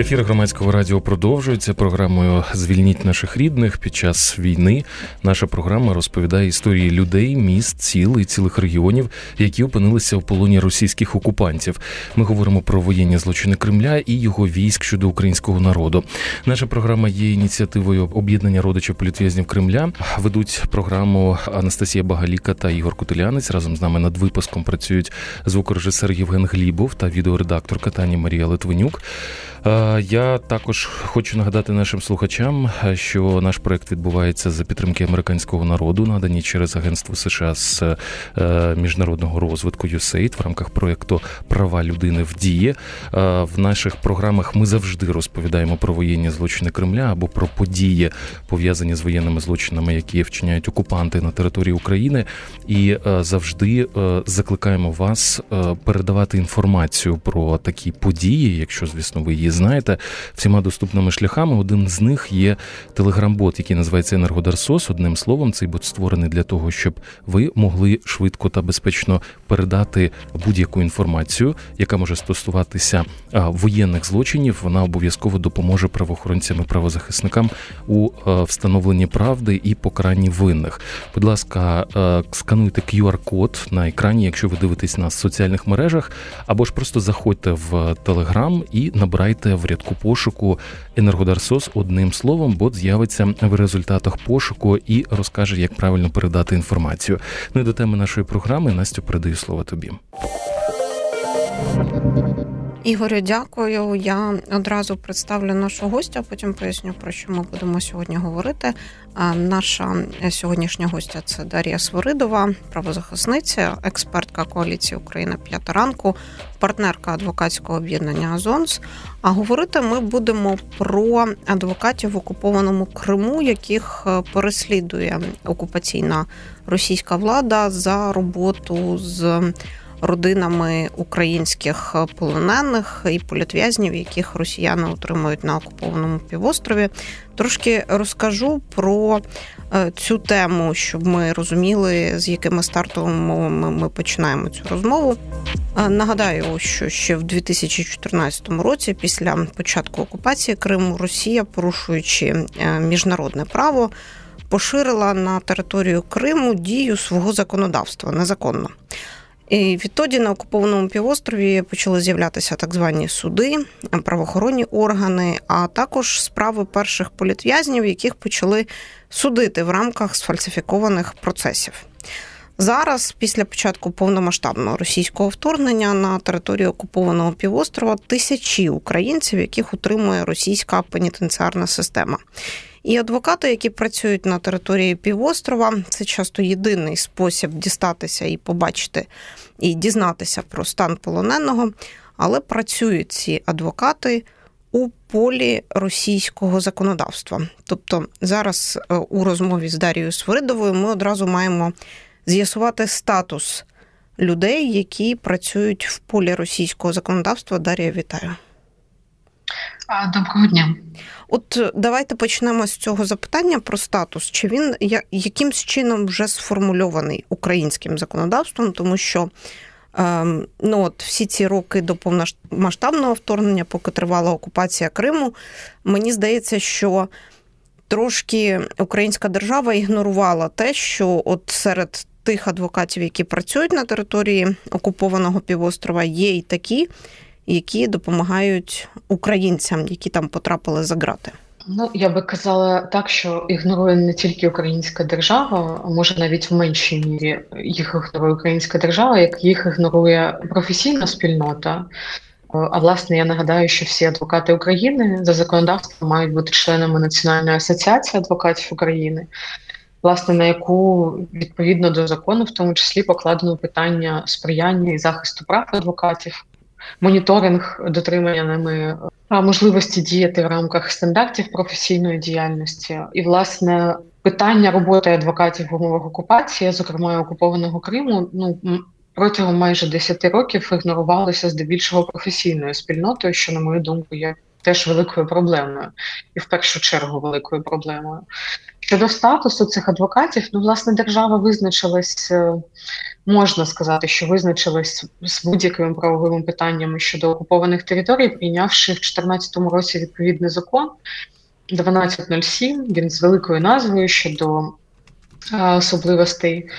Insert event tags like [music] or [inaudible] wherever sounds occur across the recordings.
Ефір громадського радіо продовжується програмою Звільніть наших рідних під час війни. Наша програма розповідає історії людей, міст, сіл і цілих регіонів, які опинилися в полоні російських окупантів. Ми говоримо про воєнні злочини Кремля і його військ щодо українського народу. Наша програма є ініціативою об'єднання родичів політв'язнів Кремля. Ведуть програму Анастасія Багаліка та Ігор Кутилянець. Разом з нами над випуском працюють звукорежисер Євген Глібов та відеоредакторка Тані Марія Литвинюк. Я також хочу нагадати нашим слухачам, що наш проект відбувається за підтримки американського народу, надані через Агентство США з е, міжнародного розвитку USAID в рамках проекту Права людини в дії. В наших програмах ми завжди розповідаємо про воєнні злочини Кремля або про події пов'язані з воєнними злочинами, які вчиняють окупанти на території України, і е, завжди е, закликаємо вас передавати інформацію про такі події, якщо звісно ви її знаєте, всіма доступними шляхами. Один з них є телеграм-бот, який називається Енергодарсос. Одним словом, цей бот створений для того, щоб ви могли швидко та безпечно передати будь-яку інформацію, яка може стосуватися воєнних злочинів. Вона обов'язково допоможе правоохоронцям і правозахисникам у встановленні правди і покаранні винних. Будь ласка, скануйте QR-код на екрані, якщо ви дивитесь на соціальних мережах, або ж просто заходьте в Телеграм і набирайте введете в рядку пошуку енергодарсос одним словом, бот з'явиться в результатах пошуку і розкаже, як правильно передати інформацію. Ну і до теми нашої програми Настю передаю слово тобі. Ігорю, дякую. Я одразу представлю нашого гостя, потім поясню, про що ми будемо сьогодні говорити. Наша сьогоднішня гостя це Дар'я Свиридова, правозахисниця, експертка коаліції Україна п'ята ранку, партнерка адвокатського об'єднання Азонс. А говорити ми будемо про адвокатів в окупованому Криму, яких е, переслідує окупаційна російська влада за роботу з родинами українських полонених і політв'язнів, яких росіяни отримують на окупованому півострові. Трошки розкажу про е, цю тему, щоб ми розуміли, з якими стартовими мовами ми починаємо цю розмову. Е, нагадаю, що ще в 2014 році, після початку окупації Криму, Росія, порушуючи е, міжнародне право, поширила на територію Криму дію свого законодавства незаконно. І Відтоді на окупованому півострові почали з'являтися так звані суди, правоохоронні органи, а також справи перших політв'язнів, яких почали судити в рамках сфальсифікованих процесів. Зараз, після початку повномасштабного російського вторгнення на територію окупованого півострова, тисячі українців, яких утримує російська пенітенціарна система. І адвокати, які працюють на території півострова, це часто єдиний спосіб дістатися і побачити і дізнатися про стан полоненого, але працюють ці адвокати у полі російського законодавства. Тобто зараз е, у розмові з Дарією Свиридовою ми одразу маємо з'ясувати статус людей, які працюють в полі російського законодавства. Дарія, вітаю. Доброго дня. От е, давайте почнемо з цього запитання про статус. Чи він якимсь чином вже сформульований українським законодавством, тому що ем, ну от всі ці роки до повномасштабного вторгнення, поки тривала окупація Криму, мені здається, що трошки українська держава ігнорувала те, що от серед тих адвокатів, які працюють на території окупованого півострова, є й такі які допомагають українцям, які там потрапили за грати. Ну, я би казала так, що ігнорує не тільки українська держава, а може навіть в меншій мірі їх ігнорує українська держава, як їх ігнорує професійна спільнота. А власне, я нагадаю, що всі адвокати України за законодавством мають бути членами Національної асоціації адвокатів України, власне, на яку відповідно до закону, в тому числі покладено питання сприяння і захисту прав адвокатів моніторинг дотримання ними можливості діяти в рамках стандартів професійної діяльності, і власне питання роботи адвокатів в умовах окупації, зокрема окупованого Криму, ну протягом майже 10 років ігнорувалося здебільшого професійною спільнотою, що на мою думку є теж великою проблемою, і в першу чергу великою проблемою. Щодо статусу цих адвокатів, ну, власне, держава визначилась, е, можна сказати, що визначилась з будь-якими правовими питаннями щодо окупованих територій, прийнявши в 2014 році відповідний закон 1207, він з великою назвою щодо особливостей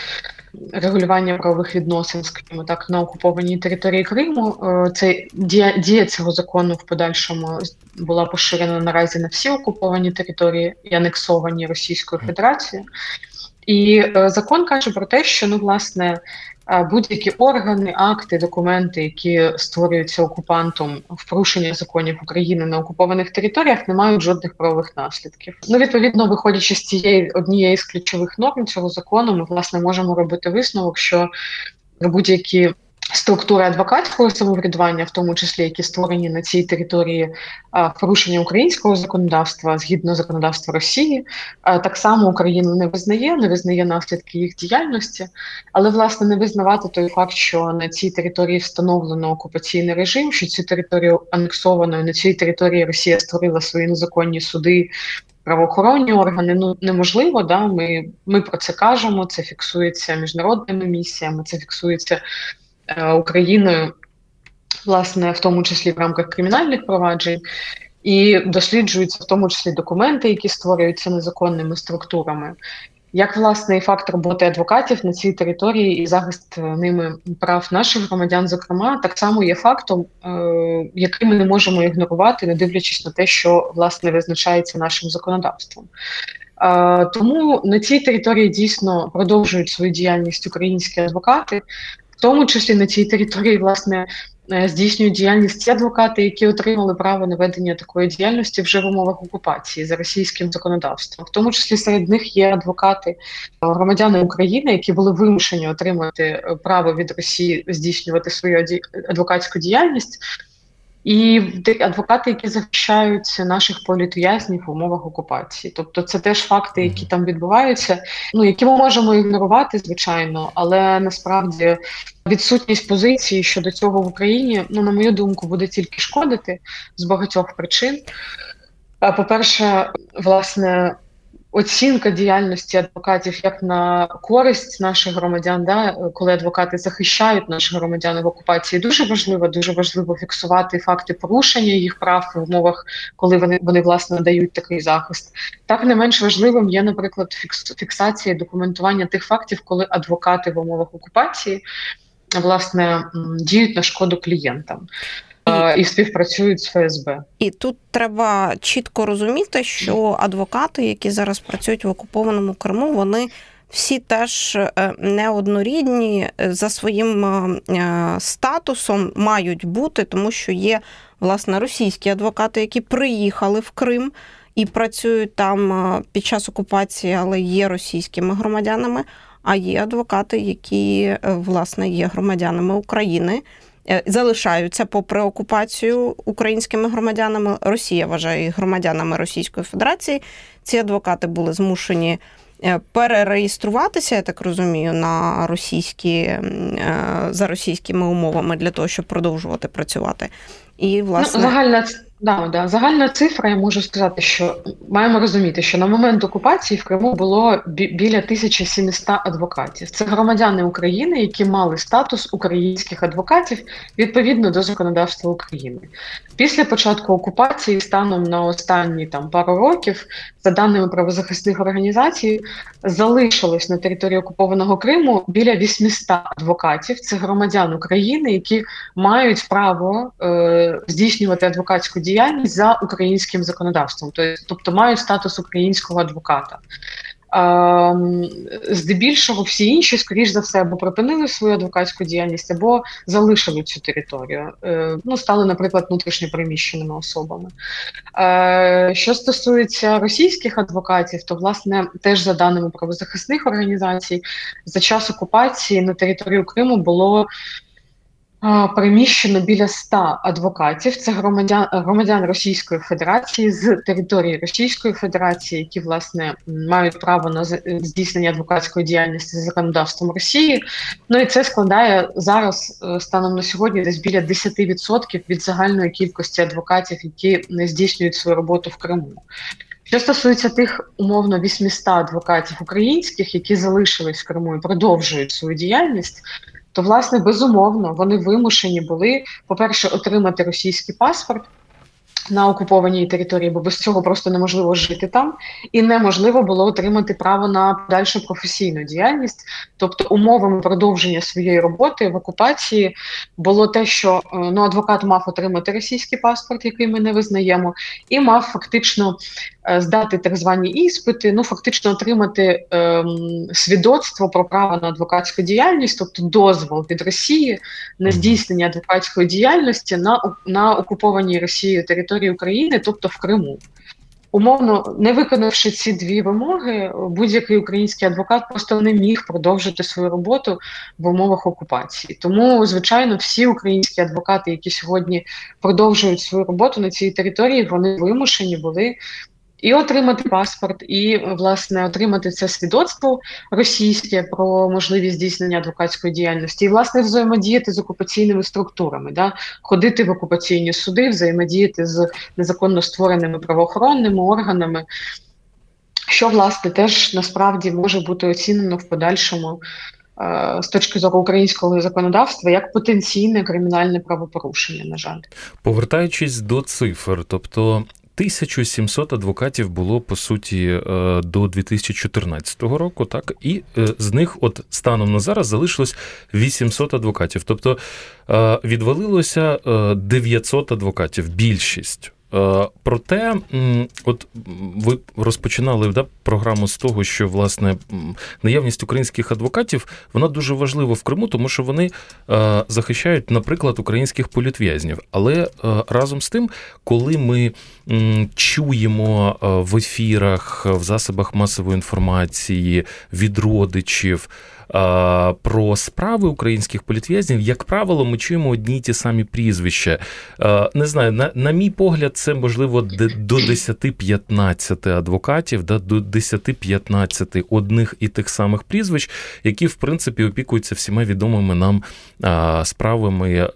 регулювання правових відносин, скажімо так, на окупованій території Криму. Е, це дія, дія цього закону в подальшому була поширена наразі на всі окуповані території і анексовані Російською Федерацією. І е, закон каже про те, що ну власне будь-які органи, акти, документи, які створюються окупантом в порушення законів України на окупованих територіях, не мають жодних правових наслідків. Ну відповідно, виходячи з цієї однієї з ключових норм цього закону, ми власне можемо робити висновок, що будь-які структури адвокатського самоврядування, в тому числі які створені на цій території порушення українського законодавства згідно законодавства Росії, так само Україна не визнає, не визнає наслідки їх діяльності, але власне не визнавати той факт, що на цій території встановлено окупаційний режим, що цю територію анексовано, на цій території Росія створила свої незаконні суди. Правоохоронні органи ну неможливо, да ми ми про це кажемо. Це фіксується міжнародними місіями, це фіксується Україною, власне, в тому числі в рамках кримінальних проваджень, і досліджуються в тому числі документи, які створюються незаконними структурами. Як власне і факт роботи адвокатів на цій території і захист е, ними прав наших громадян, зокрема, так само є фактом, е, який ми не можемо ігнорувати, не дивлячись на те, що власне визначається нашим законодавством. Е, тому на цій території дійсно продовжують свою діяльність українські адвокати тому числі на цій території власне е, здійснюють діяльність ті адвокати, які отримали право на ведення такої діяльності вже в умовах окупації за російським законодавством. В тому числі серед них є адвокати, е, громадяни України, які були вимушені отримати е, право від Росії здійснювати свою адвокатську діяльність. І адвокати, які захищають наших політв'язнів в умовах окупації, тобто це теж факти, які там відбуваються, ну які ми можемо ігнорувати, звичайно, але насправді відсутність позиції щодо цього в Україні, ну на мою думку, буде тільки шкодити з багатьох причин. По перше, власне, оцінка діяльності адвокатів як на користь наших громадян, да, коли адвокати захищають наших громадян в окупації, дуже важливо, дуже важливо фіксувати факти порушення їх прав в умовах, коли вони вони власне надають такий захист. Так не менш важливим є, наприклад, фіксація документування тих фактів, коли адвокати в умовах окупації власне діють на шкоду клієнтам і співпрацюють з ФСБ. І тут треба чітко розуміти, що адвокати, які зараз працюють в окупованому Криму, вони всі теж е, неоднорідні за своїм е, статусом мають бути, тому що є власне російські адвокати, які приїхали в Крим. І працюють там е, під час окупації, але є російськими громадянами. А є адвокати, які власне є громадянами України, Е, залишаються попри окупацію українськими громадянами. Росія вважає їх громадянами Російської Федерації. Ці адвокати були змушені. Е, перереєструватися, я так розумію, на російські е, за російськими умовами для того, щоб продовжувати працювати. І власне ну, загальна Да, да, загальна цифра, я можу сказати, що маємо розуміти, що на момент окупації в Криму було біля 1700 адвокатів. Це громадяни України, які мали статус українських адвокатів відповідно до законодавства України. Після початку окупації, станом на останні там пару років, за даними правозахисних організацій, залишилось на території окупованого Криму біля 800 адвокатів. Це громадян України, які мають право е, здійснювати адвокатську діяльність діяльність за українським законодавством, тобто мають статус українського адвоката. Здебільшого всі інші, скоріш за все, або припинили свою адвокатську діяльність, або залишили цю територію. Е, ну, стали, наприклад, внутрішньопереміщеними особами. Е, що стосується російських адвокатів, то власне теж за даними правозахисних організацій, за час окупації на територію Криму було переміщено біля 100 адвокатів. Це громадян громадян Російської Федерації з території Російської Федерації, які власне мають право на здійснення адвокатської діяльності за законодавством Росії. Ну і це складає зараз е, станом на сьогодні десь біля 10% від загальної кількості адвокатів, які не здійснюють свою роботу в Криму. Що стосується тих умовно 800 адвокатів українських, які залишились в Криму і продовжують свою діяльність, то власне безумовно вони вимушені були, по-перше, отримати російський паспорт на окупованій території, бо без цього просто неможливо жити там, і неможливо було отримати право на подальшу професійну діяльність. Тобто, умовами продовження своєї роботи в окупації було те, що е, ну адвокат мав отримати російський паспорт, який ми не визнаємо, і мав фактично е, здати так звані іспити, ну фактично отримати ем, свідоцтво про право на адвокатську діяльність, тобто дозвол від Росії на здійснення адвокатської діяльності на на окупованій Росією території території України, тобто в Криму. Умовно, не виконавши ці дві вимоги, будь-який український адвокат просто не міг продовжити свою роботу в умовах окупації. Тому, звичайно, всі українські адвокати, які сьогодні продовжують свою роботу на цій території, вони вимушені були і отримати паспорт, і власне отримати це свідоцтво російське про можливість здійснення адвокатської діяльності, і власне взаємодіяти з окупаційними структурами, да ходити в окупаційні суди, взаємодіяти з незаконно створеними правоохоронними органами. Що власне теж насправді може бути оцінено в подальшому е, з точки зору українського законодавства як потенційне кримінальне правопорушення, на жаль, повертаючись до цифр, тобто 1700 адвокатів було по суті е, до 2014 року, так і е, з них, от станом на зараз, залишилось 800 адвокатів. Тобто е, відвалилося 900 адвокатів, більшість. Е, проте, от ви розпочинали да, програму з того, що власне наявність українських адвокатів вона дуже важлива в Криму, тому що вони е, захищають, наприклад, українських політв'язнів. Але е, разом з тим, коли ми чуємо в ефірах, в засобах масової інформації від родичів про справи українських політв'язнів, як правило, ми чуємо одні й ті самі прізвища. Не знаю, на, на мій погляд, це можливо до 10-15 адвокатів, да, до 10-15 одних і тих самих прізвищ, які в принципі опікуються всіма відомими нам справами,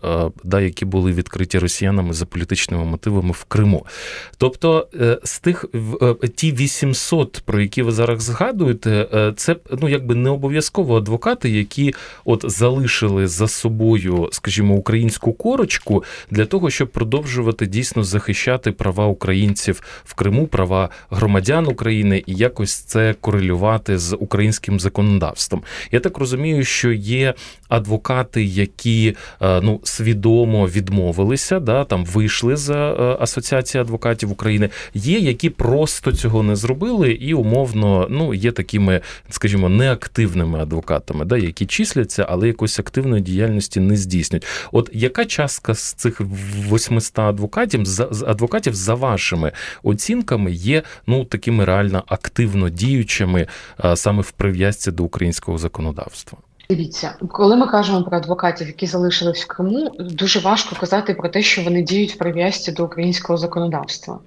да, які були відкриті росіянами за політичними мотивами в Криму. Тобто е, з тих е, ті 800, про які ви зараз згадуєте, е, це ну якби не обов'язково адвокати, які от залишили за собою, скажімо, українську корочку для того, щоб продовжувати дійсно захищати права українців в Криму, права громадян України і якось це корелювати з українським законодавством. Я так розумію, що є адвокати, які е, ну свідомо відмовилися, да там вийшли з е, асоціації адвокатів України. Є які просто цього не зробили, і умовно ну є такими, скажімо, неактивними адвокатами адвокатами, да, які числяться, але якоїсь активної діяльності не здійснюють. От яка частка з цих 800 адвокатів з адвокатів за вашими оцінками є ну такими реально активно діючими саме в прив'язці до українського законодавства? Дивіться, коли ми кажемо про адвокатів, які залишились в Криму, дуже важко казати про те, що вони діють в прив'язці до українського законодавства.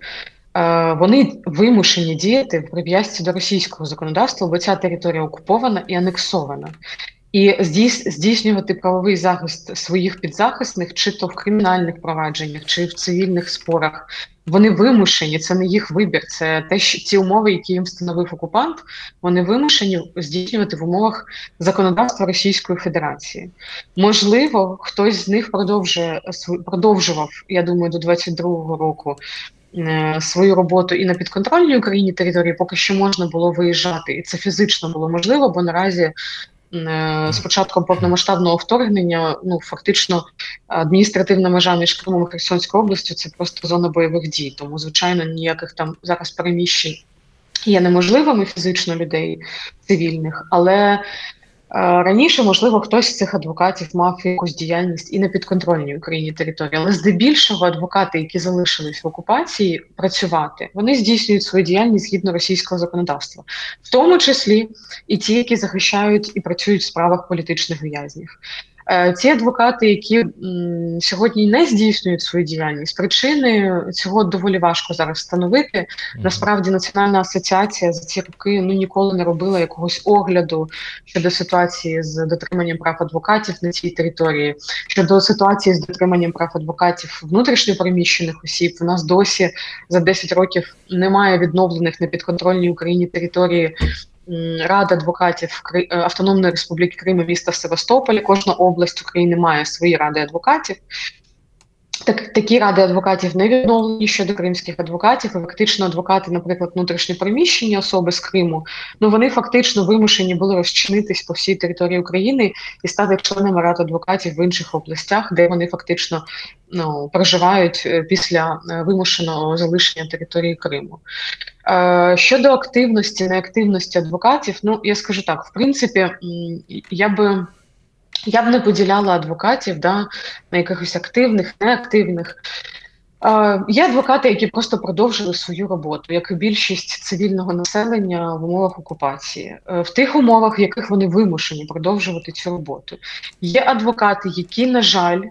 Вони вимушені діяти в прив'язці до російського законодавства, бо ця територія окупована і анексована. І здійснювати правовий захист своїх підзахисних, чи то в кримінальних провадженнях, чи в цивільних спорах, вони вимушені, це не їх вибір, це те, що ці умови, які їм встановив окупант, вони вимушені здійснювати в умовах законодавства Російської Федерації. Можливо, хтось з них продовжує продовжував, я думаю, до 22-го року свою роботу і на підконтрольній Україні території поки що можна було виїжджати, і це фізично було можливо, бо наразі. Е, з початком повномасштабного вторгнення, ну фактично адміністративна межа між Кримом і Херсонською областю це просто зона бойових дій. Тому, звичайно, ніяких там зараз переміщень є неможливими фізично людей цивільних, але Раніше, можливо, хтось з цих адвокатів мав якусь діяльність і на підконтрольній Україні території, але здебільшого адвокати, які залишились в окупації, працювати, вони здійснюють свою діяльність згідно російського законодавства, в тому числі і ті, які захищають і працюють в справах політичних в'язнів. Е, ті адвокати, які сьогодні не здійснюють свою діяльність, причини цього доволі важко зараз встановити. Насправді, Національна асоціація за ці роки ну ніколи не робила якогось огляду щодо ситуації з дотриманням прав адвокатів на цій території, щодо ситуації з дотриманням прав адвокатів внутрішньопереміщених осіб. У нас досі за 10 років немає відновлених на підконтрольній Україні території Рада адвокатів е, Автономної Республіки Крим міста Севастополя. Кожна область України має свої ради адвокатів. Так, такі ради адвокатів не відновлені щодо кримських адвокатів. Фактично, адвокати, наприклад, внутрішньопереміщені особи з Криму, ну вони фактично вимушені були розчинитись по всій території України і стати членами рад адвокатів в інших областях, де вони фактично ну, проживають е, після е, вимушеного залишення території Криму. Е, Щодо активності, неактивності адвокатів, ну я скажу так: в принципі, я би. Я б не поділяла адвокатів да, на якихось активних, неактивних. Е, Є адвокати, які просто продовжили свою роботу, як і більшість цивільного населення в умовах окупації, е, в тих умовах, в яких вони вимушені продовжувати цю роботу. Є адвокати, які, на жаль,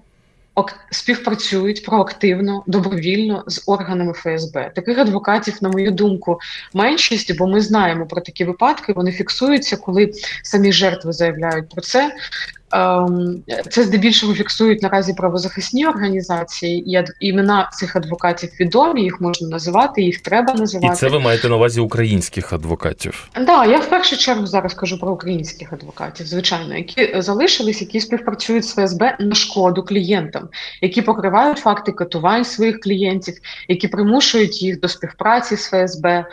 співпрацюють проактивно, добровільно з органами ФСБ. Таких адвокатів, на мою думку, меншість, бо ми знаємо про такі випадки. Вони фіксуються, коли самі жертви заявляють про це. Ем, це здебільшого фіксують наразі правозахисні організації, і імена цих адвокатів відомі, їх можна називати, їх треба називати. І це ви маєте на увазі українських адвокатів? Так, да, я в першу чергу зараз кажу про українських адвокатів, звичайно, які залишились, які співпрацюють з ФСБ на шкоду клієнтам, які покривають факти катувань своїх клієнтів, які примушують їх до співпраці з ФСБ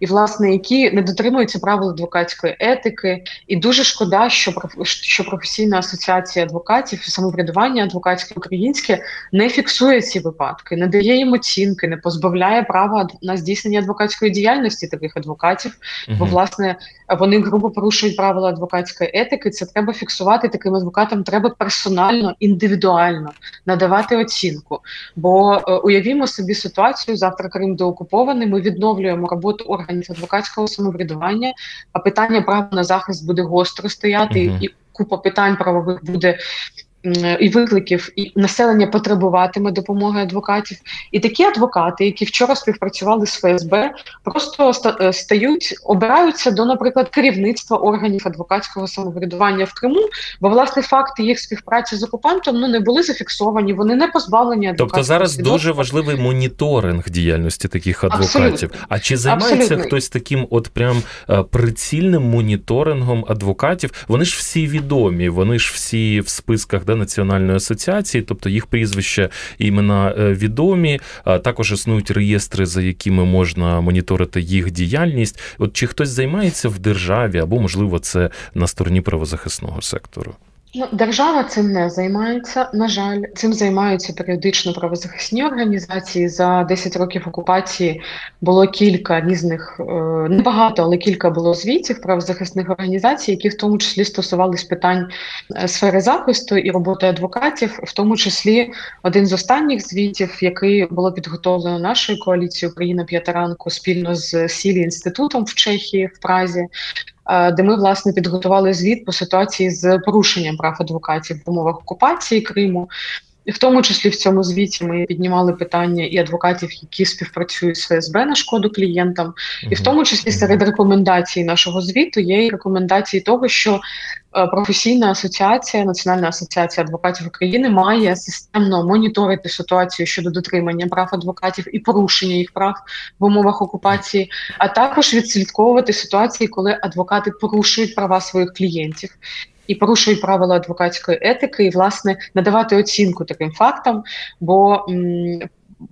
і власне які не дотримуються правил адвокатської етики, і дуже шкода, що що професійна асоціація адвокатів самоврядування адвокатське українське не фіксує ці випадки, не дає їм оцінки, не позбавляє права на здійснення адвокатської діяльності таких адвокатів, бо власне вони грубо порушують правила адвокатської етики. Це треба фіксувати таким адвокатам. Треба персонально, індивідуально надавати оцінку. Бо е, уявімо собі ситуацію завтра Крим доокупований. Ми відновлюємо роботу органів адвокатського самоврядування, а питання права на захист буде гостро стояти, uh і купа питань правових буде і викликів, і населення потребуватиме допомоги адвокатів. І такі адвокати, які вчора співпрацювали з ФСБ, просто е, стають, обираються до, наприклад, керівництва органів адвокатського самоврядування в Криму, бо власне факти їх співпраці з окупантом ну не були зафіксовані, вони не позбавлені адвокатського Тобто зараз дуже важливий моніторинг діяльності таких адвокатів. Абсолютно. А чи займається Абсолютно. хтось таким, от прям е, прицільним моніторингом адвокатів? Вони ж всі відомі, вони ж всі в списках да, Національної асоціації, тобто їх прізвища і імена е, відомі. Також існують реєстри, за якими можна моніторити їх діяльність. От чи хтось займається в державі або, можливо, це на стороні правозахисного сектору? Ну, держава цим не займається. На жаль, цим займаються періодично правозахисні організації. За 10 років окупації було кілька різних, е, небагато, але кілька було звітів правозахисних організацій, які в тому числі стосувались питань е, сфери захисту і роботи адвокатів, в тому числі один з останніх звітів, який було підготовлено нашою коаліцією Україна п'ятаранку спільно з Сілі інститутом в Чехії в Празі. Е, де ми власне підготували звіт по ситуації з порушенням прав адвокатів в умовах окупації Криму. І в тому числі в цьому звіті ми піднімали питання і адвокатів, які співпрацюють з ФСБ на шкоду клієнтам, і в тому числі серед рекомендацій нашого звіту є і рекомендації того, що Е, професійна асоціація, Національна асоціація адвокатів України має системно моніторити ситуацію щодо дотримання прав адвокатів і порушення їх прав в умовах окупації, а також відслідковувати ситуації, коли адвокати порушують права своїх клієнтів. І порушують правила адвокатської етики, і власне надавати оцінку таким фактам, бо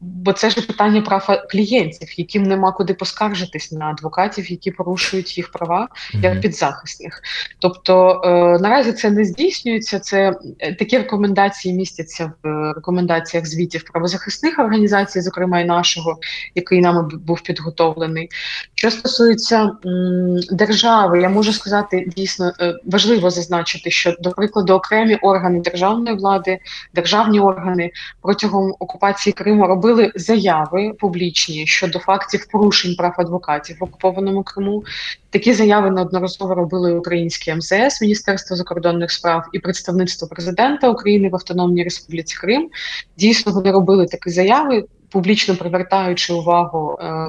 Бо це ж питання прав клієнтів, яким нема куди поскаржитись на адвокатів, які порушують їх права як підзахисних. Тобто е, наразі це не здійснюється. Це е, такі рекомендації містяться в рекомендаціях звітів правозахисних організацій, зокрема і нашого, який нами був підготовлений. Що стосується м, держави, я можу сказати дійсно е, важливо зазначити, що до прикладу окремі органи державної влади, державні органи протягом окупації Криму робили заяви публічні щодо фактів порушень прав адвокатів в окупованому Криму. Такі заяви неодноразово робили українські МЗС, Міністерство закордонних справ і представництво президента України в Автономній Республіці Крим. Дійсно, вони робили такі заяви. Публічно привертаючи увагу е,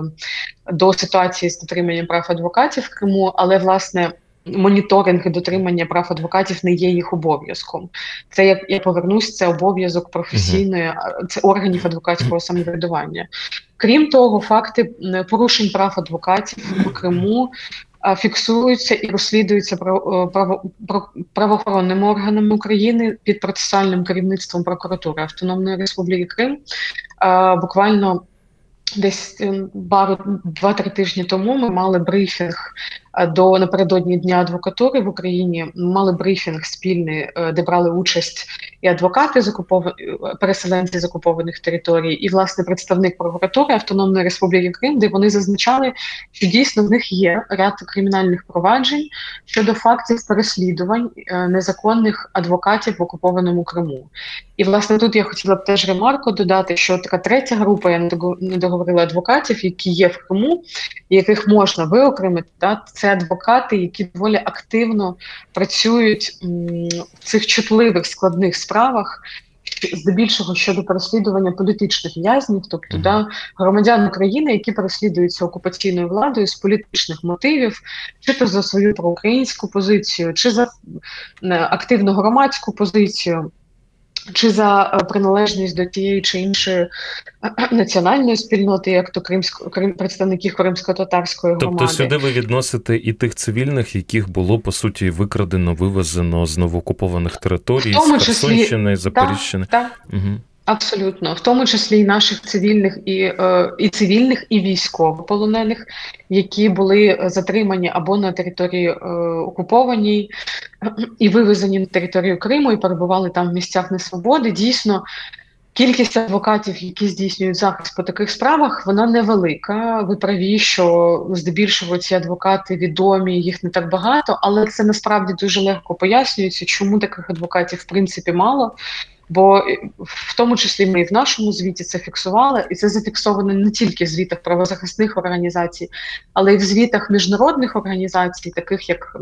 до ситуації з дотриманням прав адвокатів в Криму, але власне моніторинг і дотримання прав адвокатів не є їх обов'язком. Це як я повернусь, це обов'язок професійної це органів адвокатського самоврядування. Крім того, факти порушень прав адвокатів у Криму. Фіксуються і розслідуються е, право, правоохоронними органами України під процесуальним керівництвом прокуратури Автономної Республіки Крим. Буквально десь пару два-три тижні тому ми мали брифінг до напередодні дня адвокатури в Україні мали брифінг спільний, е, де брали участь і адвокати з окупов... переселенці з окупованих територій, і власне представник прокуратури Автономної Республіки Крим, де вони зазначали, що дійсно в них є ряд кримінальних проваджень щодо фактів переслідувань е, незаконних адвокатів в окупованому Криму. І власне тут я хотіла б теж ремарку додати, що така третя група, я не договорила адвокатів, які є в Криму, яких можна виокремити, да, це це адвокати, які доволі активно працюють в цих чутливих складних справах. Здебільшого щодо переслідування політичних в'язнів, тобто да, громадян України, які переслідуються окупаційною владою з політичних мотивів, чи то за свою проукраїнську позицію, чи за активну громадську позицію чи за е, приналежність до тієї чи іншої е, національної спільноти, як то кримсько крим представників кримсько-татарської тобто громади. Тобто сюди ви відносите і тих цивільних, яких було по суті викрадено, вивезено з новоокупованих територій, з Херсонщини, Запоріжжини. Так, так. Угу. Абсолютно, в тому числі і наших цивільних і е, і цивільних, і військовополонених, які були затримані або на території е, окупованій, і вивезені на територію Криму, і перебували там в місцях несвободи. Дійсно, кількість адвокатів, які здійснюють захист по таких справах, вона невелика. Ви праві, що здебільшого ці адвокати відомі, їх не так багато, але це насправді дуже легко пояснюється, чому таких адвокатів в принципі мало. Бо е, в тому числі ми і в нашому звіті це фіксували, і це зафіксовано не тільки в звітах правозахисних організацій, але й в звітах міжнародних організацій, таких як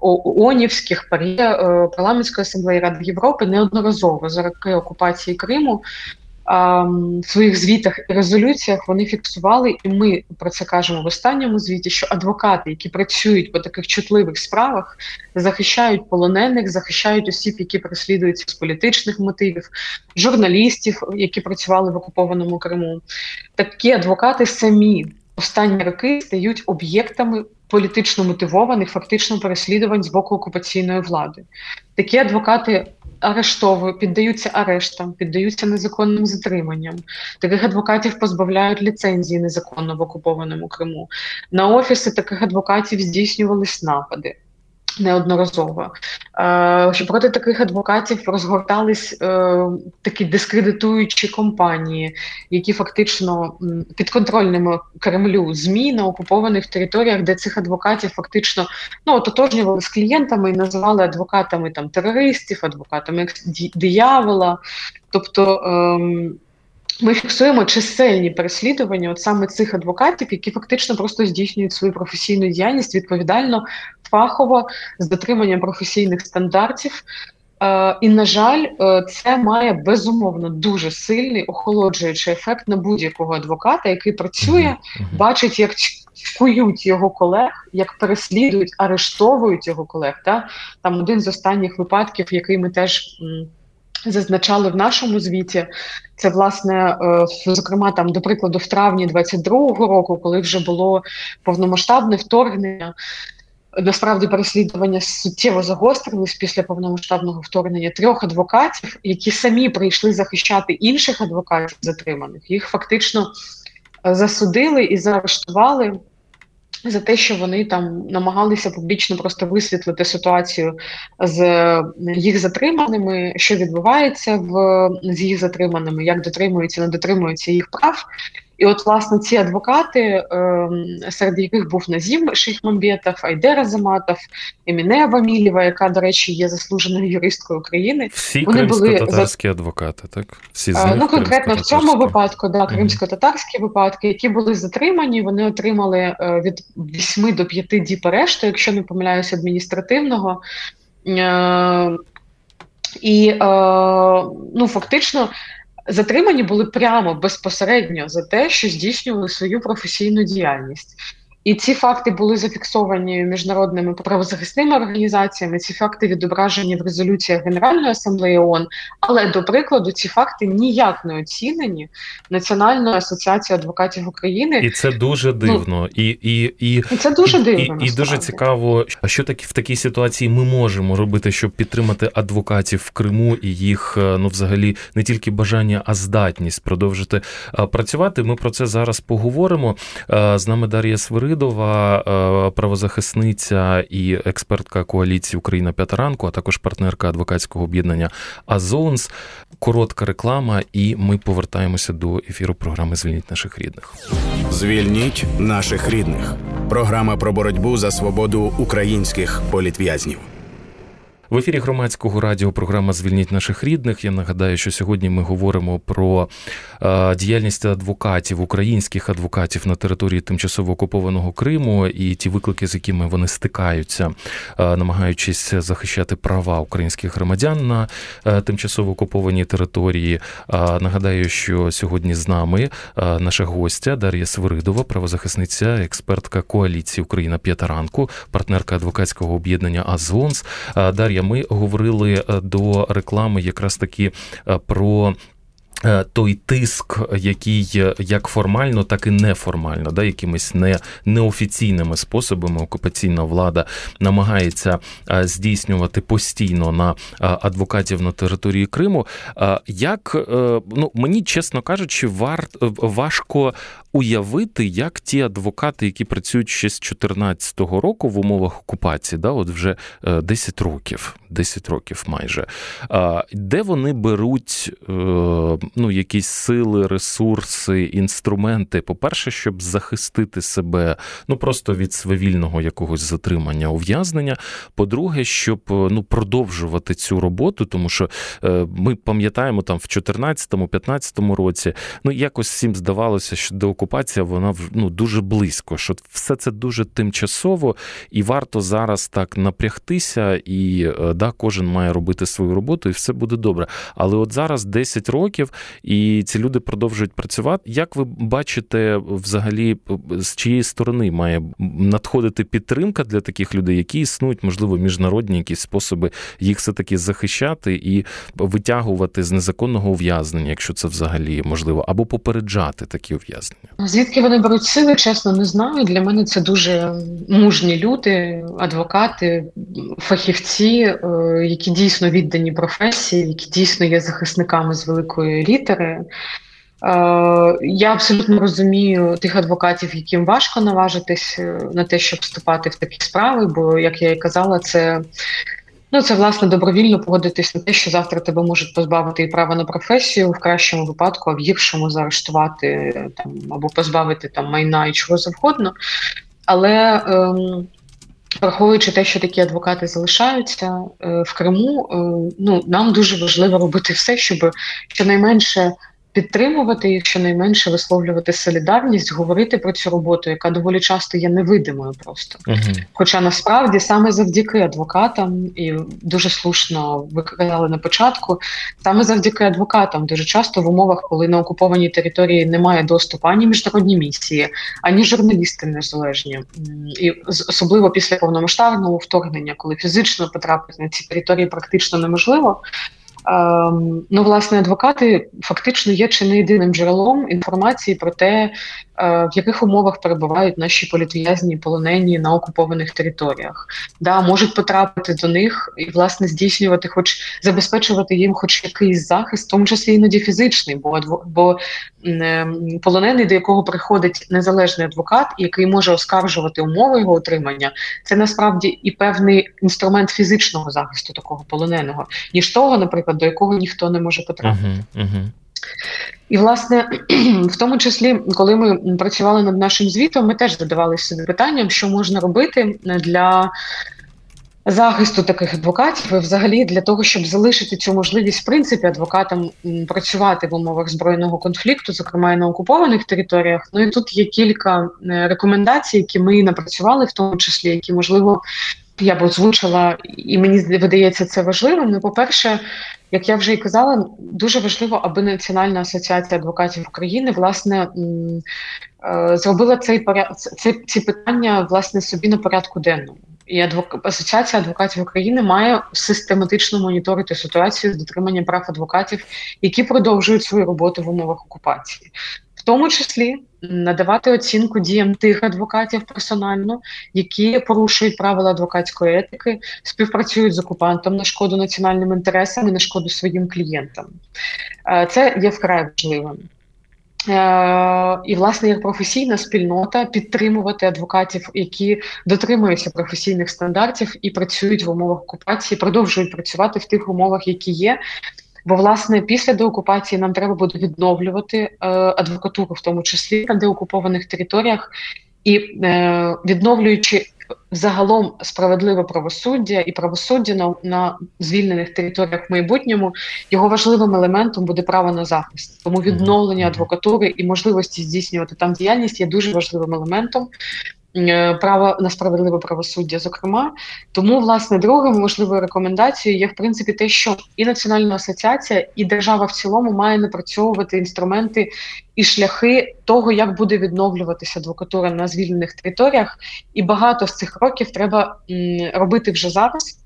ООНівських, е, парламентської асамблеї Ради Європи, неодноразово за роки окупації Криму в своїх звітах і резолюціях вони фіксували, і ми про це кажемо в останньому звіті, що адвокати, які працюють по таких чутливих справах, захищають полонених, захищають осіб, які переслідуються з політичних мотивів, журналістів, які працювали в окупованому Криму. Такі адвокати самі останні роки стають об'єктами політично мотивованих, фактично переслідувань з боку окупаційної влади. Такі адвокати арештовують, піддаються арештам, піддаються незаконним затриманням. Таких адвокатів позбавляють ліцензії незаконно в окупованому Криму. На офіси таких адвокатів здійснювались напади неодноразово. Е, проти таких адвокатів розгортались е, такі дискредитуючі компанії, які фактично підконтрольними Кремлю змі на окупованих територіях, де цих адвокатів фактично ну, ототожнювали з клієнтами і називали адвокатами там терористів, адвокатами диявола. Тобто. Е, ми фіксуємо чисельні переслідування от саме цих адвокатів, які фактично просто здійснюють свою професійну діяльність відповідально, фахово, з дотриманням професійних стандартів. Е, і, на жаль, е, це має безумовно дуже сильний охолоджуючий ефект на будь-якого адвоката, який працює, бачить, як чкують його колег, як переслідують, арештовують його колег. Та? Там один з останніх випадків, який ми теж зазначали в нашому звіті. Це власне, е, зокрема, там, до прикладу, в травні 22-го року, коли вже було повномасштабне вторгнення. Насправді переслідування суттєво загострились після повномасштабного вторгнення трьох адвокатів, які самі прийшли захищати інших адвокатів затриманих. Їх фактично е, засудили і заарештували за те, що вони там намагалися публічно просто висвітлити ситуацію з їх затриманими, що відбувається в з їх затриманими, як дотримуються, не дотримуються їх прав. І от, власне, ці адвокати, ем, серед яких був Назім Шейхмамбетов, Айдера Заматов, Емінея Вамілєва, яка, до речі, є заслуженою юристкою України. Всі вони кримсько-татарські адвокати, так? Всі з них Ну, конкретно в цьому випадку, да, кримсько-татарські випадки, які були затримані, вони отримали е, від 8 до 5 діб арешту, якщо не помиляюся, адміністративного. Е, і е, ну, фактично затримані були прямо безпосередньо за те, що здійснювали свою професійну діяльність. І ці факти були зафіксовані міжнародними правозахисними організаціями. Ці факти відображені в резолюціях Генеральної асамблеї ООН, але до прикладу ці факти ніяк не оцінені Національною асоціацією адвокатів України, і це дуже ну, дивно. Ну, і, і, і, і це дуже і, дивно. І, і дуже цікаво, а що такі в такій ситуації ми можемо робити, щоб підтримати адвокатів в Криму і їх е, ну, взагалі не тільки бажання, а здатність продовжити е, працювати. Ми про це зараз поговоримо. Е, з нами Дар'я Свири. Свиридова, е, правозахисниця і експертка коаліції Україна п'ята ранку, а також партнерка адвокатського об'єднання Азонс. Коротка реклама, і ми повертаємося до ефіру програми Звільніть наших рідних. Звільніть наших рідних. Програма про боротьбу за свободу українських політв'язнів. В ефірі громадського радіо програма Звільніть наших рідних. Я нагадаю, що сьогодні ми говоримо про е, діяльність адвокатів, українських адвокатів на території тимчасово окупованого Криму і ті виклики, з якими вони стикаються, е, намагаючись захищати права українських громадян на е, тимчасово окупованій території. Нагадаю, що сьогодні з нами наша гостя Дар'я Свиридова, правозахисниця, експертка коаліції Україна П'ята ранку, партнерка адвокатського об'єднання Азонс. Дар'я ми говорили е, до реклами якраз таки е, про. Е, той тиск, який як формально, так і неформально, да, якимись не неофіційними способами окупаційна влада намагається здійснювати постійно на адвокатів на території Криму. Як ну мені чесно кажучи, вар важко уявити, як ті адвокати, які працюють ще з 2014 року в умовах окупації, да, от вже 10 е, років, 10 років майже, де вони беруть е, ну, якісь сили, ресурси, інструменти, по-перше, щоб захистити себе ну просто від свавільного якогось затримання ув'язнення. По-друге, щоб ну продовжувати цю роботу, тому що е, ми пам'ятаємо там в 2014-2015 році, ну якось всім здавалося, що до окупація вона ну, дуже близько, що все це дуже тимчасово, і варто зараз так напрягтися, і е, да, кожен має робити свою роботу, і все буде добре. Але от зараз 10 років, і ці люди продовжують працювати. Як ви бачите, взагалі з чиєї сторони має надходити підтримка для таких людей, які існують, можливо, міжнародні якісь способи їх все таки захищати і витягувати з незаконного ув'язнення, якщо це взагалі можливо, або попереджати такі ув'язнення? Звідки вони беруть сили, чесно не знаю. Для мене це дуже мужні люди, адвокати, фахівці, е, які дійсно віддані професії, які дійсно є захисниками з великої літери. Е, я абсолютно розумію тих адвокатів, яким важко наважитись е, на те, щоб вступати в такі справи, бо, як я і казала, це Ну, це власне добровільно погодитись на те, що завтра тебе можуть позбавити і права на професію в кращому випадку, а в гіршому заарештувати там або позбавити там майна і чого завгодно. Але ем, враховуючи те, що такі адвокати залишаються е, в Криму, е, ну нам дуже важливо робити все, щоб щонайменше підтримувати їх щонайменше висловлювати солідарність, говорити про цю роботу, яка доволі часто є невидимою просто. Uh-huh. Хоча насправді саме завдяки адвокатам, і дуже слушно ви казали на початку, саме завдяки адвокатам дуже часто в умовах, коли на окупованій території немає доступу ані міжнародні місії, ані журналісти незалежні, і особливо після повномасштабного вторгнення, коли фізично потрапити на ці території практично неможливо. Ем, ну, власне, адвокати фактично є чи не єдиним джерелом інформації про те, Е, в яких умовах перебувають наші політв'язні полонені на окупованих територіях, да можуть потрапити до них і власне здійснювати, хоч забезпечувати їм, хоч якийсь захист, в тому числі іноді фізичний, бо бо ем, полонений, до якого приходить незалежний адвокат, який може оскаржувати умови його отримання, це насправді і певний інструмент фізичного захисту такого полоненого, ніж того, наприклад, до якого ніхто не може потрапити. Uh-huh, uh-huh. І, власне, [clears throat] в тому числі, коли ми працювали над нашим звітом, ми теж задавалися собі питанням, що можна робити для захисту таких адвокатів, і взагалі для того, щоб залишити цю можливість в принципі адвокатам працювати в умовах збройного конфлікту, зокрема і на окупованих територіях. Ну і тут є кілька е, рекомендацій, які ми напрацювали, в тому числі які можливо. Я б озвучила, і мені видається це важливим. Ну, по-перше, як я вже і казала, дуже важливо, аби Національна асоціація адвокатів України власне е, зробила цей ці питання власне собі на порядку денному. І адвок... Асоціація адвокатів України має систематично моніторити ситуацію з дотриманням прав адвокатів, які продовжують свою роботу в умовах окупації, в тому числі надавати оцінку діям тих адвокатів персонально, які порушують правила адвокатської етики, співпрацюють з окупантом на шкоду національним інтересам і на шкоду своїм клієнтам. Е, це є вкрай важливим. Е, і, власне, як професійна спільнота підтримувати адвокатів, які дотримуються професійних стандартів і працюють в умовах окупації, продовжують працювати в тих умовах, які є. Бо, власне, після деокупації нам треба буде відновлювати е, адвокатуру, в тому числі на деокупованих територіях, і е, відновлюючи загалом справедливе правосуддя і правосуддя на, на звільнених територіях в майбутньому його важливим елементом буде право на захист. Тому відновлення адвокатури і можливості здійснювати там діяльність є дуже важливим елементом. Е, право на справедливе правосуддя, зокрема, тому власне другою можливою рекомендацією є в принципі те, що і національна асоціація, і держава в цілому має напрацьовувати інструменти і шляхи того, як буде відновлюватися адвокатура на звільнених територіях, і багато з цих кроків треба робити вже зараз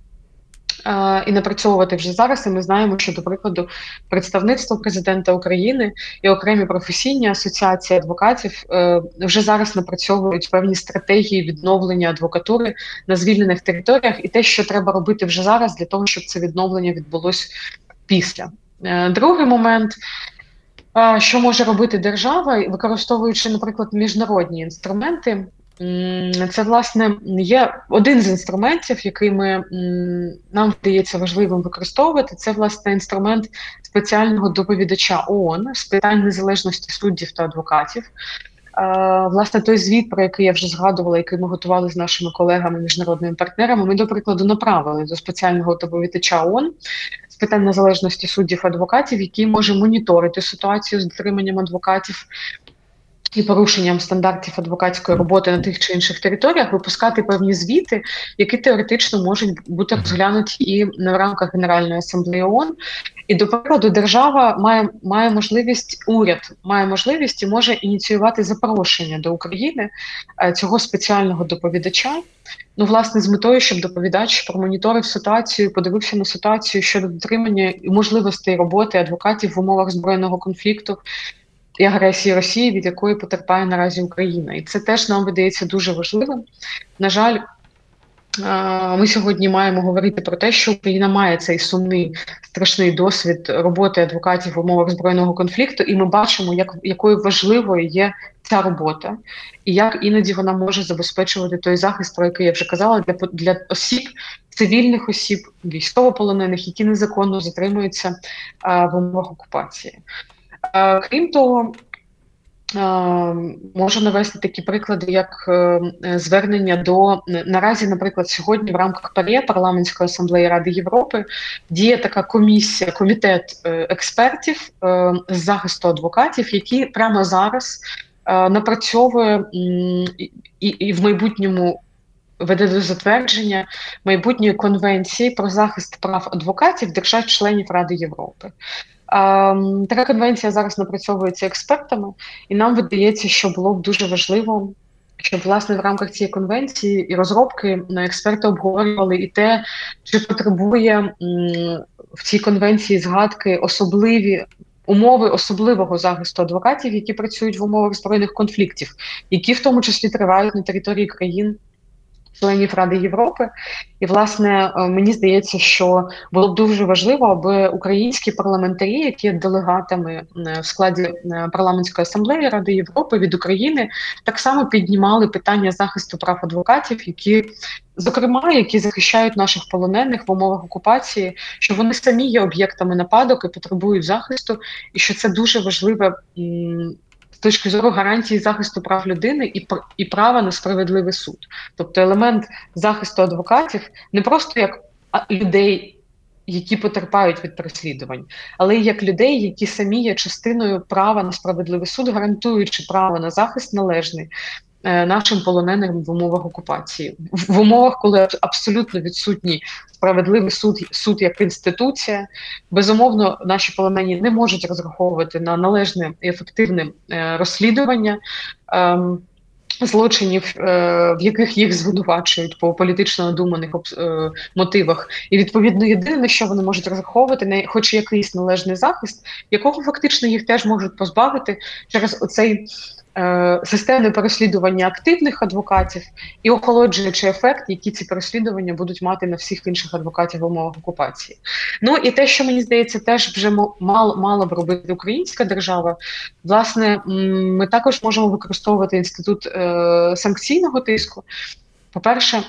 і напрацьовувати вже зараз. І ми знаємо, що до прикладу представництво президента України і окремі професійні асоціації адвокатів е, вже зараз напрацьовують певні стратегії відновлення адвокатури на звільнених територіях, і те, що треба робити вже зараз, для того, щоб це відновлення відбулось після. Е, другий момент. Що може робити держава, використовуючи, наприклад, міжнародні інструменти, це власне є один з інструментів, який ми нам вдається важливим використовувати. Це власне інструмент спеціального доповідача ООН з питань незалежності суддів та адвокатів. Власне, той звіт, про який я вже згадувала, який ми готували з нашими колегами, міжнародними партнерами, ми до прикладу направили до спеціального доповідача ООН з питань незалежності суддів адвокатів, який може моніторити ситуацію з дотриманням адвокатів і порушенням стандартів адвокатської роботи на тих чи інших територіях випускати певні звіти, які теоретично можуть бути розглянуті і в рамках Генеральної асамблеї ООН. І до прикладу, держава має має можливість, уряд має можливість і може ініціювати запрошення до України е, цього спеціального доповідача. Ну, власне, з метою, щоб доповідач промоніторив ситуацію, подивився на ситуацію щодо дотримання і можливостей роботи адвокатів в умовах збройного конфлікту і агресії Росії, від якої потерпає наразі Україна, і це теж нам видається дуже важливим. На жаль. Ми сьогодні маємо говорити про те, що Україна має цей сумний страшний досвід роботи адвокатів в умовах збройного конфлікту, і ми бачимо, як якою важливою є ця робота, і як іноді вона може забезпечувати той захист, про який я вже казала, для для осіб, цивільних осіб, військовополонених, які незаконно затримуються а, в умовах окупації. Е, крім того, е, можу навести такі приклади, як е, звернення до наразі, наприклад, сьогодні в рамках ПАРЄ парламентської асамблеї Ради Європи діє така комісія, комітет експертів з захисту адвокатів, які прямо зараз напрацьовує і, і в майбутньому. Веде до затвердження майбутньої конвенції про захист прав адвокатів держав-членів Ради Європи. Така конвенція зараз напрацьовується експертами, і нам видається, що було б дуже важливо, щоб власне в рамках цієї конвенції і розробки експерти обговорювали і те, чи потребує в цій конвенції згадки особливі. Умови особливого захисту адвокатів, які працюють в умовах збройних конфліктів, які в тому числі тривають на території країн членів Ради Європи. І, власне, е, мені здається, що було б дуже важливо, аби українські парламентарі, які є делегатами е, в складі е, парламентської асамблеї Ради Європи від України, так само піднімали питання захисту прав адвокатів, які Зокрема, які захищають наших полонених в умовах окупації, що вони самі є об'єктами нападок і потребують захисту, і що це дуже важливе з точки зору гарантії захисту прав людини і і права на справедливий суд, тобто елемент захисту адвокатів не просто як людей. Які потерпають від переслідувань, але й як людей, які самі є частиною права на справедливий суд, гарантуючи право на захист належний нашим полоненим в умовах окупації, в умовах, коли абсолютно відсутній справедливий суд суд як інституція. Безумовно, наші полонені не можуть розраховувати на належне і ефективне е, розслідування. Ем, злочинів, е, в яких їх звинувачують по політично надуманих мотивах, і відповідно єдине, на що вони можуть розраховувати, на хоч якийсь належний захист, якого фактично їх теж можуть позбавити через оцей Е, системне переслідування активних адвокатів і охолоджуючий ефект, які ці переслідування будуть мати на всіх інших адвокатів в умовах окупації. Ну і те, що мені здається, теж вже мало мало б робити українська держава. Власне, ми також можемо використовувати інститут е, санкційного тиску. По-перше,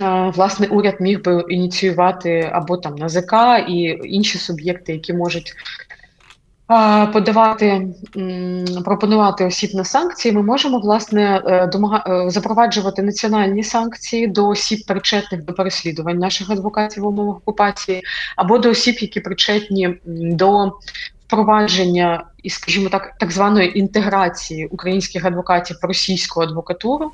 е, Власне, уряд міг би ініціювати або там НАЗК і інші суб'єкти, які можуть подавати, пропонувати осіб на санкції, ми можемо власне е. Е, запроваджувати національні санкції до осіб, причетних до переслідувань наших адвокатів в умовах окупації, або до осіб, які причетні до впровадження і, скажімо так, так званої інтеграції українських адвокатів в російську адвокатуру.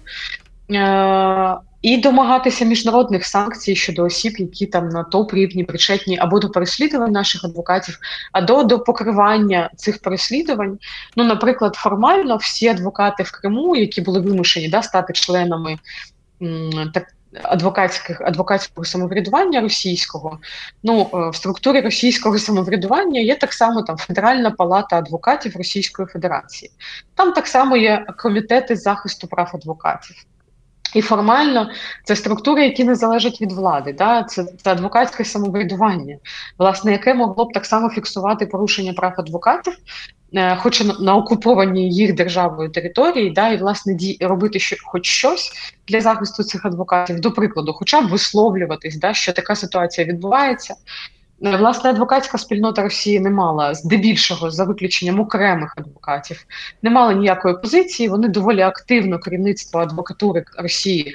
І домагатися міжнародних санкцій щодо осіб, які там на топ рівні причетні або до переслідувань наших адвокатів, або до покривання цих переслідувань. Ну, наприклад, формально всі адвокати в Криму, які були вимушені да, стати членами м, так. Адвокатських адвокатського самоврядування російського, ну е, в структурі російського самоврядування є так само там Федеральна палата адвокатів Російської Федерації. Там так само є комітети захисту прав адвокатів. І формально це структури, які не залежать від влади, да? це, це адвокатське самоврядування, власне, яке могло б так само фіксувати порушення прав адвокатів, е, хоч на, на окупованій їх державою території, да, і власне ді, робити що, хоч щось для захисту цих адвокатів, до прикладу, хоча б висловлюватись, да, що така ситуація відбувається. Е, власне, адвокатська спільнота Росії не мала здебільшого за виключенням окремих адвокатів, не мала ніякої позиції. Вони доволі активно керівництво адвокатури Росії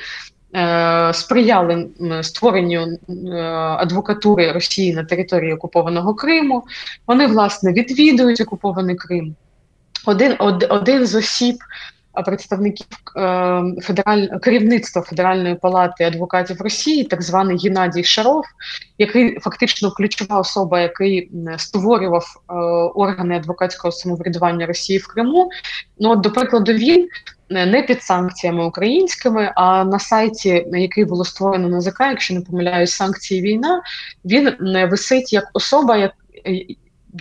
е, сприяли створенню е, адвокатури Росії на території окупованого Криму. Вони власне відвідують окупований Крим. Один од, один з осіб представників е, федераль... керівництва Федеральної палати адвокатів Росії, так званий Геннадій Шаров, який фактично ключова особа, який створював е, органи адвокатського самоврядування Росії в Криму. Ну от, до прикладу, він е, не під санкціями українськими, а на сайті, який було створено НАЗК, якщо не помиляюсь, санкції війна, він висить як особа, як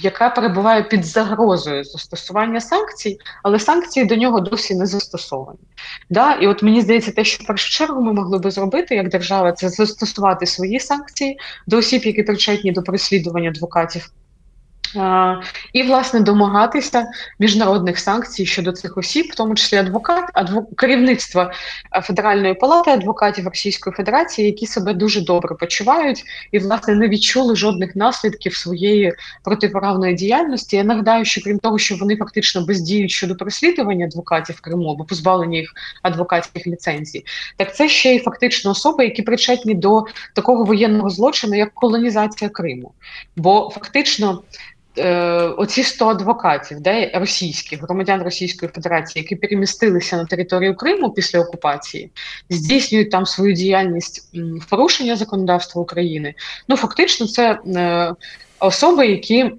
яка перебуває під загрозою застосування санкцій, але санкції до нього досі не застосовані. Да? І от мені здається, те, що в першу чергу ми могли би зробити як держава, це застосувати свої санкції до осіб, які причетні до переслідування адвокатів і власне домагатися міжнародних санкцій щодо цих осіб, в тому числі адвокат, адвок... керівництва Федеральної палати адвокатів Російської Федерації, які себе дуже добре почувають і власне не відчули жодних наслідків своєї протиправної діяльності. Я нагадаю, що крім того, що вони фактично бездіють щодо переслідування адвокатів Криму або позбавлення їх адвокатських ліцензій, так це ще й фактично особи, які причетні до такого воєнного злочину, як колонізація Криму, бо фактично. Е, оці 100 адвокатів, де російських громадян Російської Федерації, які перемістилися на територію Криму після окупації, здійснюють там свою діяльність в порушення законодавства України. Ну фактично, це е, особи, які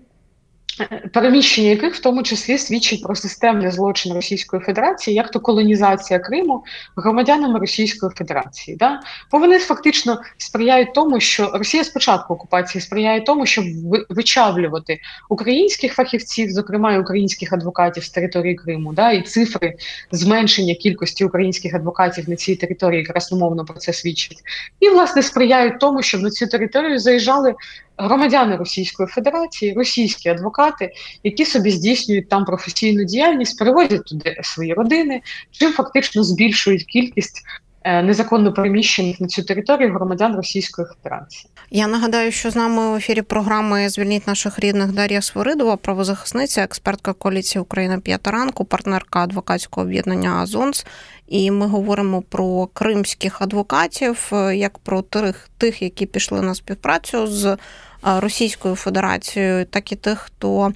переміщення яких в тому числі свідчить про системний злочин Російської Федерації, як то колонізація Криму громадянами Російської Федерації. Да? Бо вони фактично сприяють тому, що Росія спочатку окупації сприяє тому, щоб вичавлювати українських фахівців, зокрема і українських адвокатів з території Криму, да? і цифри зменшення кількості українських адвокатів на цій території красномовно про це свідчить, і власне сприяють тому, щоб на цю територію заїжджали громадяни Російської Федерації, російські адвокати, які собі здійснюють там професійну діяльність, переводять туди свої родини, чим фактично збільшують кількість. Е, незаконно переміщених на цю територію громадян Російської Федерації я нагадаю, що з нами в ефірі програми Звільніть наших рідних Дар'я Свиридова, правозахисниця, експертка коаліції Україна п'ята ранку, партнерка адвокатського об'єднання Азонс. І ми говоримо про кримських адвокатів, е, як про тих, тих, які пішли на співпрацю з Російською Федерацією, так і тих, хто е,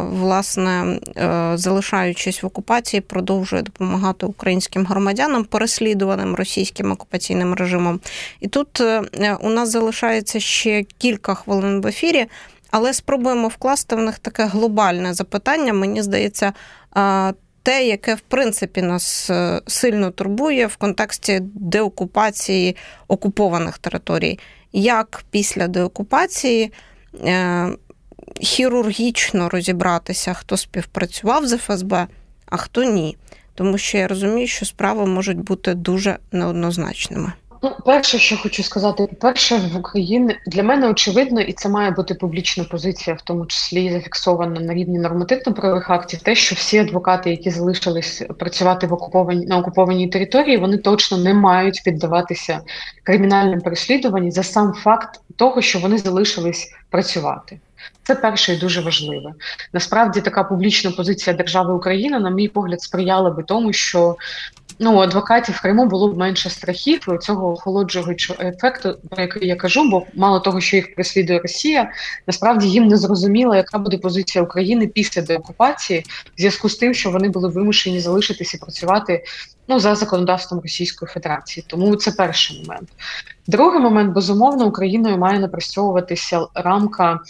власне залишаючись в окупації, продовжує допомагати українським громадянам, переслідуваним російським окупаційним режимом. І тут у нас залишається ще кілька хвилин в ефірі. Але спробуємо вкласти в них таке глобальне запитання. Мені здається, те, яке в принципі нас е, сильно турбує в контексті деокупації окупованих територій, як після деокупації е, хірургічно розібратися, хто співпрацював з ФСБ, а хто ні. Тому що я розумію, що справи можуть бути дуже неоднозначними. Ну, перше, що хочу сказати, перше в Україні для мене очевидно, і це має бути публічна позиція, в тому числі зафіксована на рівні нормативно-правових актів, те, що всі адвокати, які залишились працювати в окупованій на окупованій території, вони точно не мають піддаватися кримінальним переслідуванням за сам факт того, що вони залишились працювати. Це перше і дуже важливе. Насправді така публічна позиція держави Україна, на мій погляд, сприяла би тому, що ну, у адвокатів в Криму було б менше страхів і цього охолоджуючого ефекту, про який я кажу, бо мало того, що їх переслідує Росія, насправді їм не зрозуміло, яка буде позиція України після деокупації, в зв'язку з тим, що вони були вимушені залишитися працювати ну за законодавством Російської Федерації. Тому це перший момент. Другий момент безумовно Україною має напрацьовуватися рамка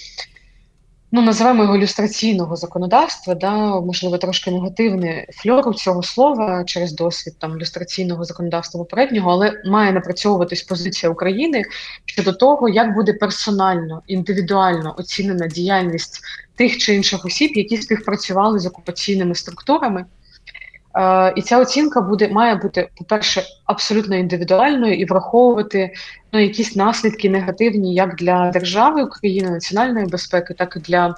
ну називаємо його ілюстраційного законодавства, да, можливо, трошки негативний фльор цього слова через досвід там ілюстраційного законодавства попереднього, але має напрацьовуватись позиція України щодо того, як буде персонально індивідуально оцінена діяльність тих чи інших осіб, які співпрацювали з окупаційними структурами. Е, і ця оцінка буде має бути, по-перше, абсолютно індивідуальною і враховувати ну, якісь наслідки негативні як для держави України, національної безпеки, так і для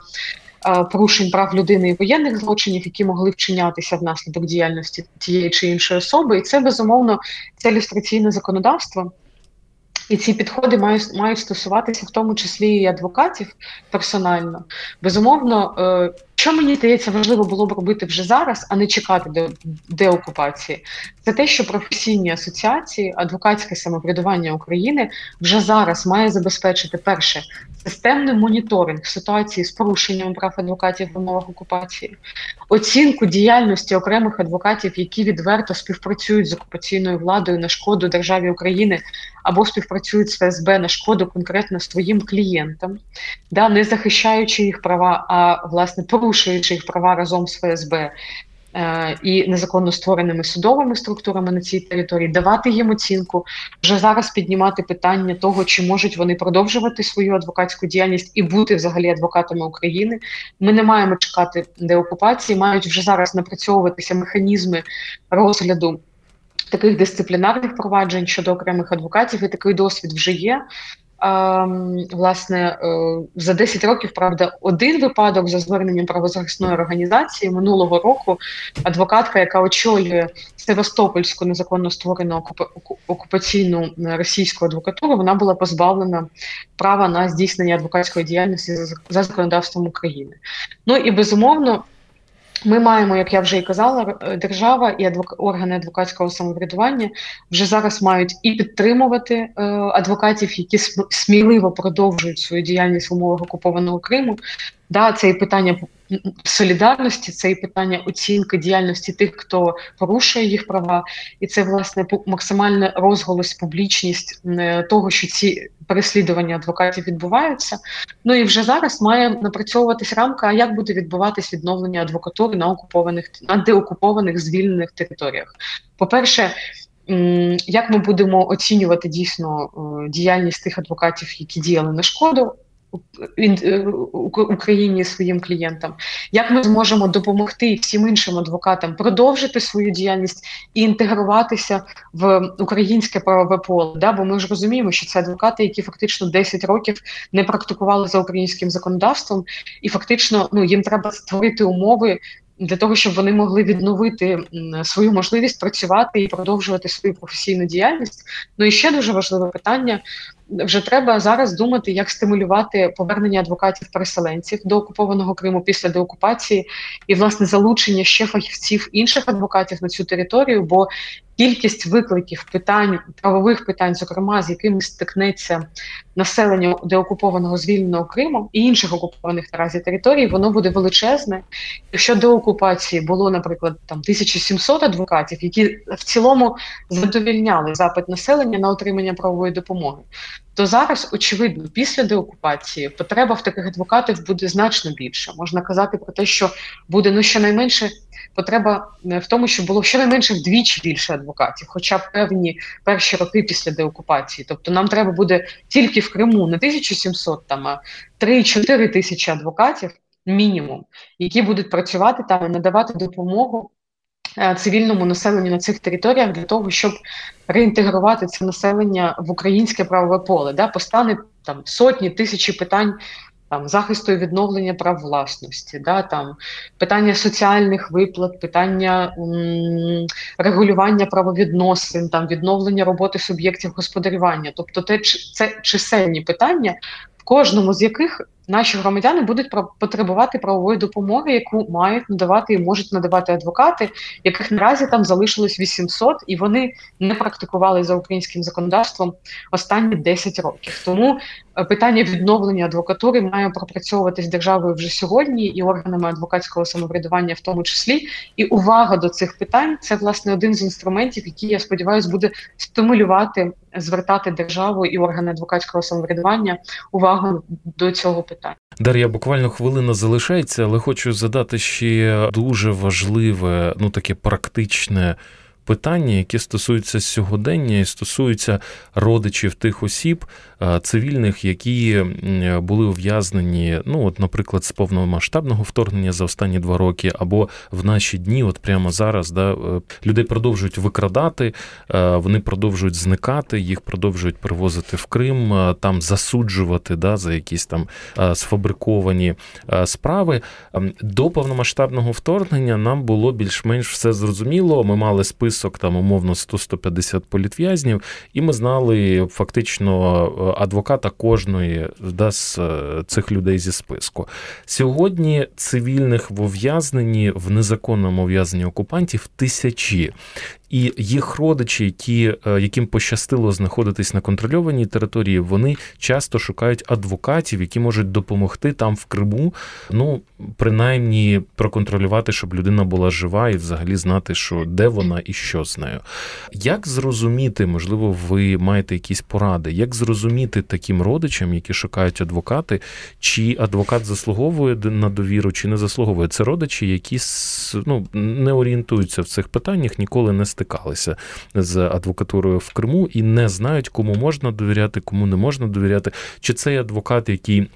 е, порушень прав людини і воєнних злочинів, які могли вчинятися внаслідок діяльності тієї чи іншої особи. І це безумовно це ілюстраційне законодавство. І ці підходи мають мають стосуватися в тому числі і адвокатів персонально. Безумовно, е, що мені здається, важливо було б робити вже зараз, а не чекати до деокупації, це те, що професійні асоціації, адвокатське самоврядування України вже зараз має забезпечити перше системний моніторинг ситуації з порушенням прав адвокатів в умовах окупації, оцінку діяльності окремих адвокатів, які відверто співпрацюють з окупаційною владою на шкоду державі України або співпрацюють з ФСБ на шкоду конкретно своїм клієнтам, да, не захищаючи їх права, а власне порушуючи їх права разом з ФСБ. Е, і незаконно створеними судовими структурами на цій території, давати їм оцінку, вже зараз піднімати питання того, чи можуть вони продовжувати свою адвокатську діяльність і бути взагалі адвокатами України. Ми не маємо чекати деокупації, мають вже зараз напрацьовуватися механізми розгляду. Таких дисциплінарних проваджень щодо окремих адвокатів і такий досвід вже є. Власне, е, за 10 років, правда, один випадок за зверненням правозахисної організації минулого року адвокатка, яка очолює Севастопольську незаконно створену окупаційну російську адвокатуру, вона була позбавлена права на здійснення адвокатської діяльності за законодавством України. Ну і безумовно. Ми маємо, як я вже і казала, е, держава і адвок... органи адвокатського самоврядування вже зараз мають і підтримувати е, адвокатів, які сміливо продовжують свою діяльність в умовах окупованого Криму. Да, це і питання солідарності, це і питання оцінки діяльності тих, хто порушує їх права, і це власне максимальний розголос, публічність е, того, що ці переслідування адвокатів відбуваються. Ну і вже зараз має напрацьовуватись рамка, як буде відбуватись відновлення адвокатури на окупованих на деокупованих звільнених територіях. По перше. Як ми будемо оцінювати дійсно е, діяльність тих адвокатів, які діяли на шкоду Україні своїм клієнтам, як ми зможемо допомогти всім іншим адвокатам продовжити свою діяльність і інтегруватися в українське правове поле? Да? Бо ми ж розуміємо, що це адвокати, які фактично 10 років не практикували за українським законодавством, і фактично ну їм треба створити умови для того, щоб вони могли відновити свою можливість працювати і продовжувати свою професійну діяльність. Ну і ще дуже важливе питання: вже треба зараз думати, як стимулювати повернення адвокатів-переселенців до окупованого Криму після деокупації, і власне залучення ще фахівців інших адвокатів на цю територію. Бо кількість викликів питань правових питань, зокрема з якими стикнеться населення деокупованого звільненого Криму і інших окупованих наразі територій, воно буде величезне. Якщо до окупації було, наприклад, там 1700 адвокатів, які в цілому задовільняли запит населення на отримання правової допомоги, то зараз, очевидно, після деокупації потреба в таких адвокатів буде значно більше. Можна казати про те, що буде ну щонайменше потреба е, в тому, щоб було щонайменше вдвічі більше адвокатів, хоча б певні перші роки після деокупації. Тобто нам треба буде тільки в Криму не 1700, там а 3-4 тисячі адвокатів мінімум, які будуть працювати там і надавати допомогу. Е, цивільному населенню на цих територіях для того, щоб реінтегрувати це населення в українське правове поле, да постане там сотні тисячі питань там захисту і відновлення прав власності, да, там питання соціальних виплат, питання м, регулювання правовідносин, там відновлення роботи суб'єктів господарювання, тобто те, це чисельні питання, в кожному з яких наші громадяни будуть потребувати правової допомоги, яку мають надавати і можуть надавати адвокати, яких наразі там залишилось 800, і вони не практикували за українським законодавством останні 10 років. Тому е, питання відновлення адвокатури має пропрацьовуватись державою вже сьогодні і органами адвокатського самоврядування, в тому числі. І увага до цих питань це власне один з інструментів, який я сподіваюся буде стимулювати, звертати державу і органи адвокатського самоврядування увагу до цього питання питань. Дар'я, буквально хвилина залишається, але хочу задати ще дуже важливе, ну таке практичне питання, які стосуються сьогодення і стосуються родичів тих осіб цивільних, які були ув'язнені, ну от, наприклад, з повномасштабного вторгнення за останні два роки, або в наші дні, от прямо зараз, да, е, людей продовжують викрадати, вони продовжують зникати, їх продовжують привозити в Крим, там засуджувати да, за якісь там сфабриковані справи. До повномасштабного вторгнення нам було більш-менш все зрозуміло. Ми мали список там умовно 100-150 політв'язнів, і ми знали фактично е, адвоката кожної да, з е, цих людей зі списку. Сьогодні цивільних в ув'язненні в незаконному ув'язненні окупантів тисячі і їх родичі, які, е, яким пощастило знаходитись на контрольованій території, вони часто шукають адвокатів, які можуть допомогти там в Криму, ну принаймні проконтролювати, щоб людина була жива і взагалі знати, що де вона і що з нею. Як зрозуміти, можливо, ви маєте якісь поради, як зрозуміти таким родичам, які шукають адвокати, чи адвокат заслуговує на довіру, чи не заслуговує? Це родичі, які ну, не орієнтуються в цих питаннях, ніколи не стикаються стикалися з адвокатурою в Криму і не знають, кому можна довіряти, кому не можна довіряти. Чи цей адвокат, який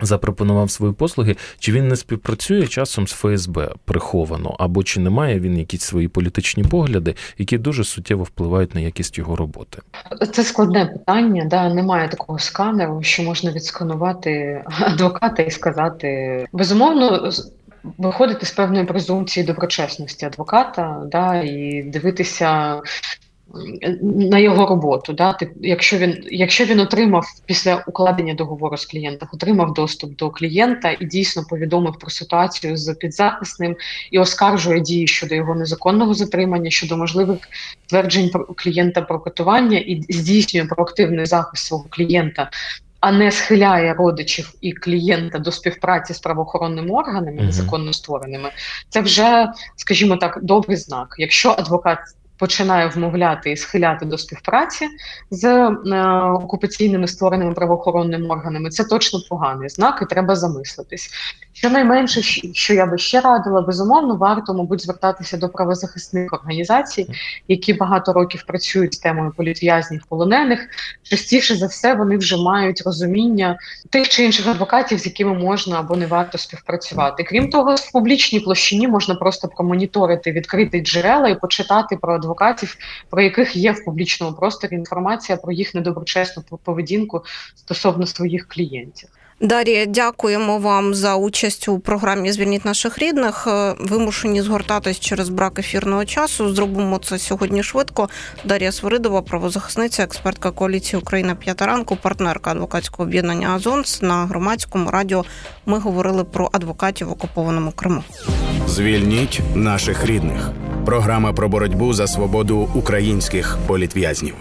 запропонував свої послуги, чи він не співпрацює часом з ФСБ приховано, або чи не має він якісь свої політичні погляди, які дуже суттєво впливають на якість його роботи? Це складне питання. Да, немає такого сканеру, що можна відсканувати адвоката і сказати безумовно виходити з певної презумпції доброчесності адвоката, да, і дивитися. На його роботу, да, Тип, якщо він якщо він отримав після укладення договору з клієнтом, отримав доступ до клієнта і дійсно повідомив про ситуацію з підзахисним і оскаржує дії щодо його незаконного затримання, щодо можливих тверджень клієнта про катування і здійснює проактивний захист свого клієнта а не схиляє родичів і клієнта до співпраці з правоохоронними органами, незаконно створеними, це вже, скажімо так, добрий знак. Якщо адвокат починає вмовляти і схиляти до співпраці з е, окупаційними створеними правоохоронними органами, це точно поганий знак, і треба замислитись. Щонайменше, що я би ще радила, безумовно, варто, мабуть, звертатися до правозахисних організацій, які багато років працюють з темою політв'язнів полонених. Частіше за все вони вже мають розуміння тих чи інших адвокатів, з якими можна або не варто співпрацювати. Крім того, в публічній площині можна просто промоніторити відкриті джерела і почитати про адвокатів, про яких є в публічному просторі інформація про їх недоброчесну поведінку стосовно своїх клієнтів. Дар'я, дякуємо вам за участь у програмі Звільніть наших рідних. Е, вимушені згортатись через брак ефірного часу. Зробимо це сьогодні швидко. Дар'я Свиридова, правозахисниця, експертка коаліції Україна п'ята ранку, партнерка адвокатського об'єднання Азонс на громадському радіо. Ми говорили про адвокатів в окупованому Криму. Звільніть наших рідних. Програма про боротьбу за свободу українських політв'язнів.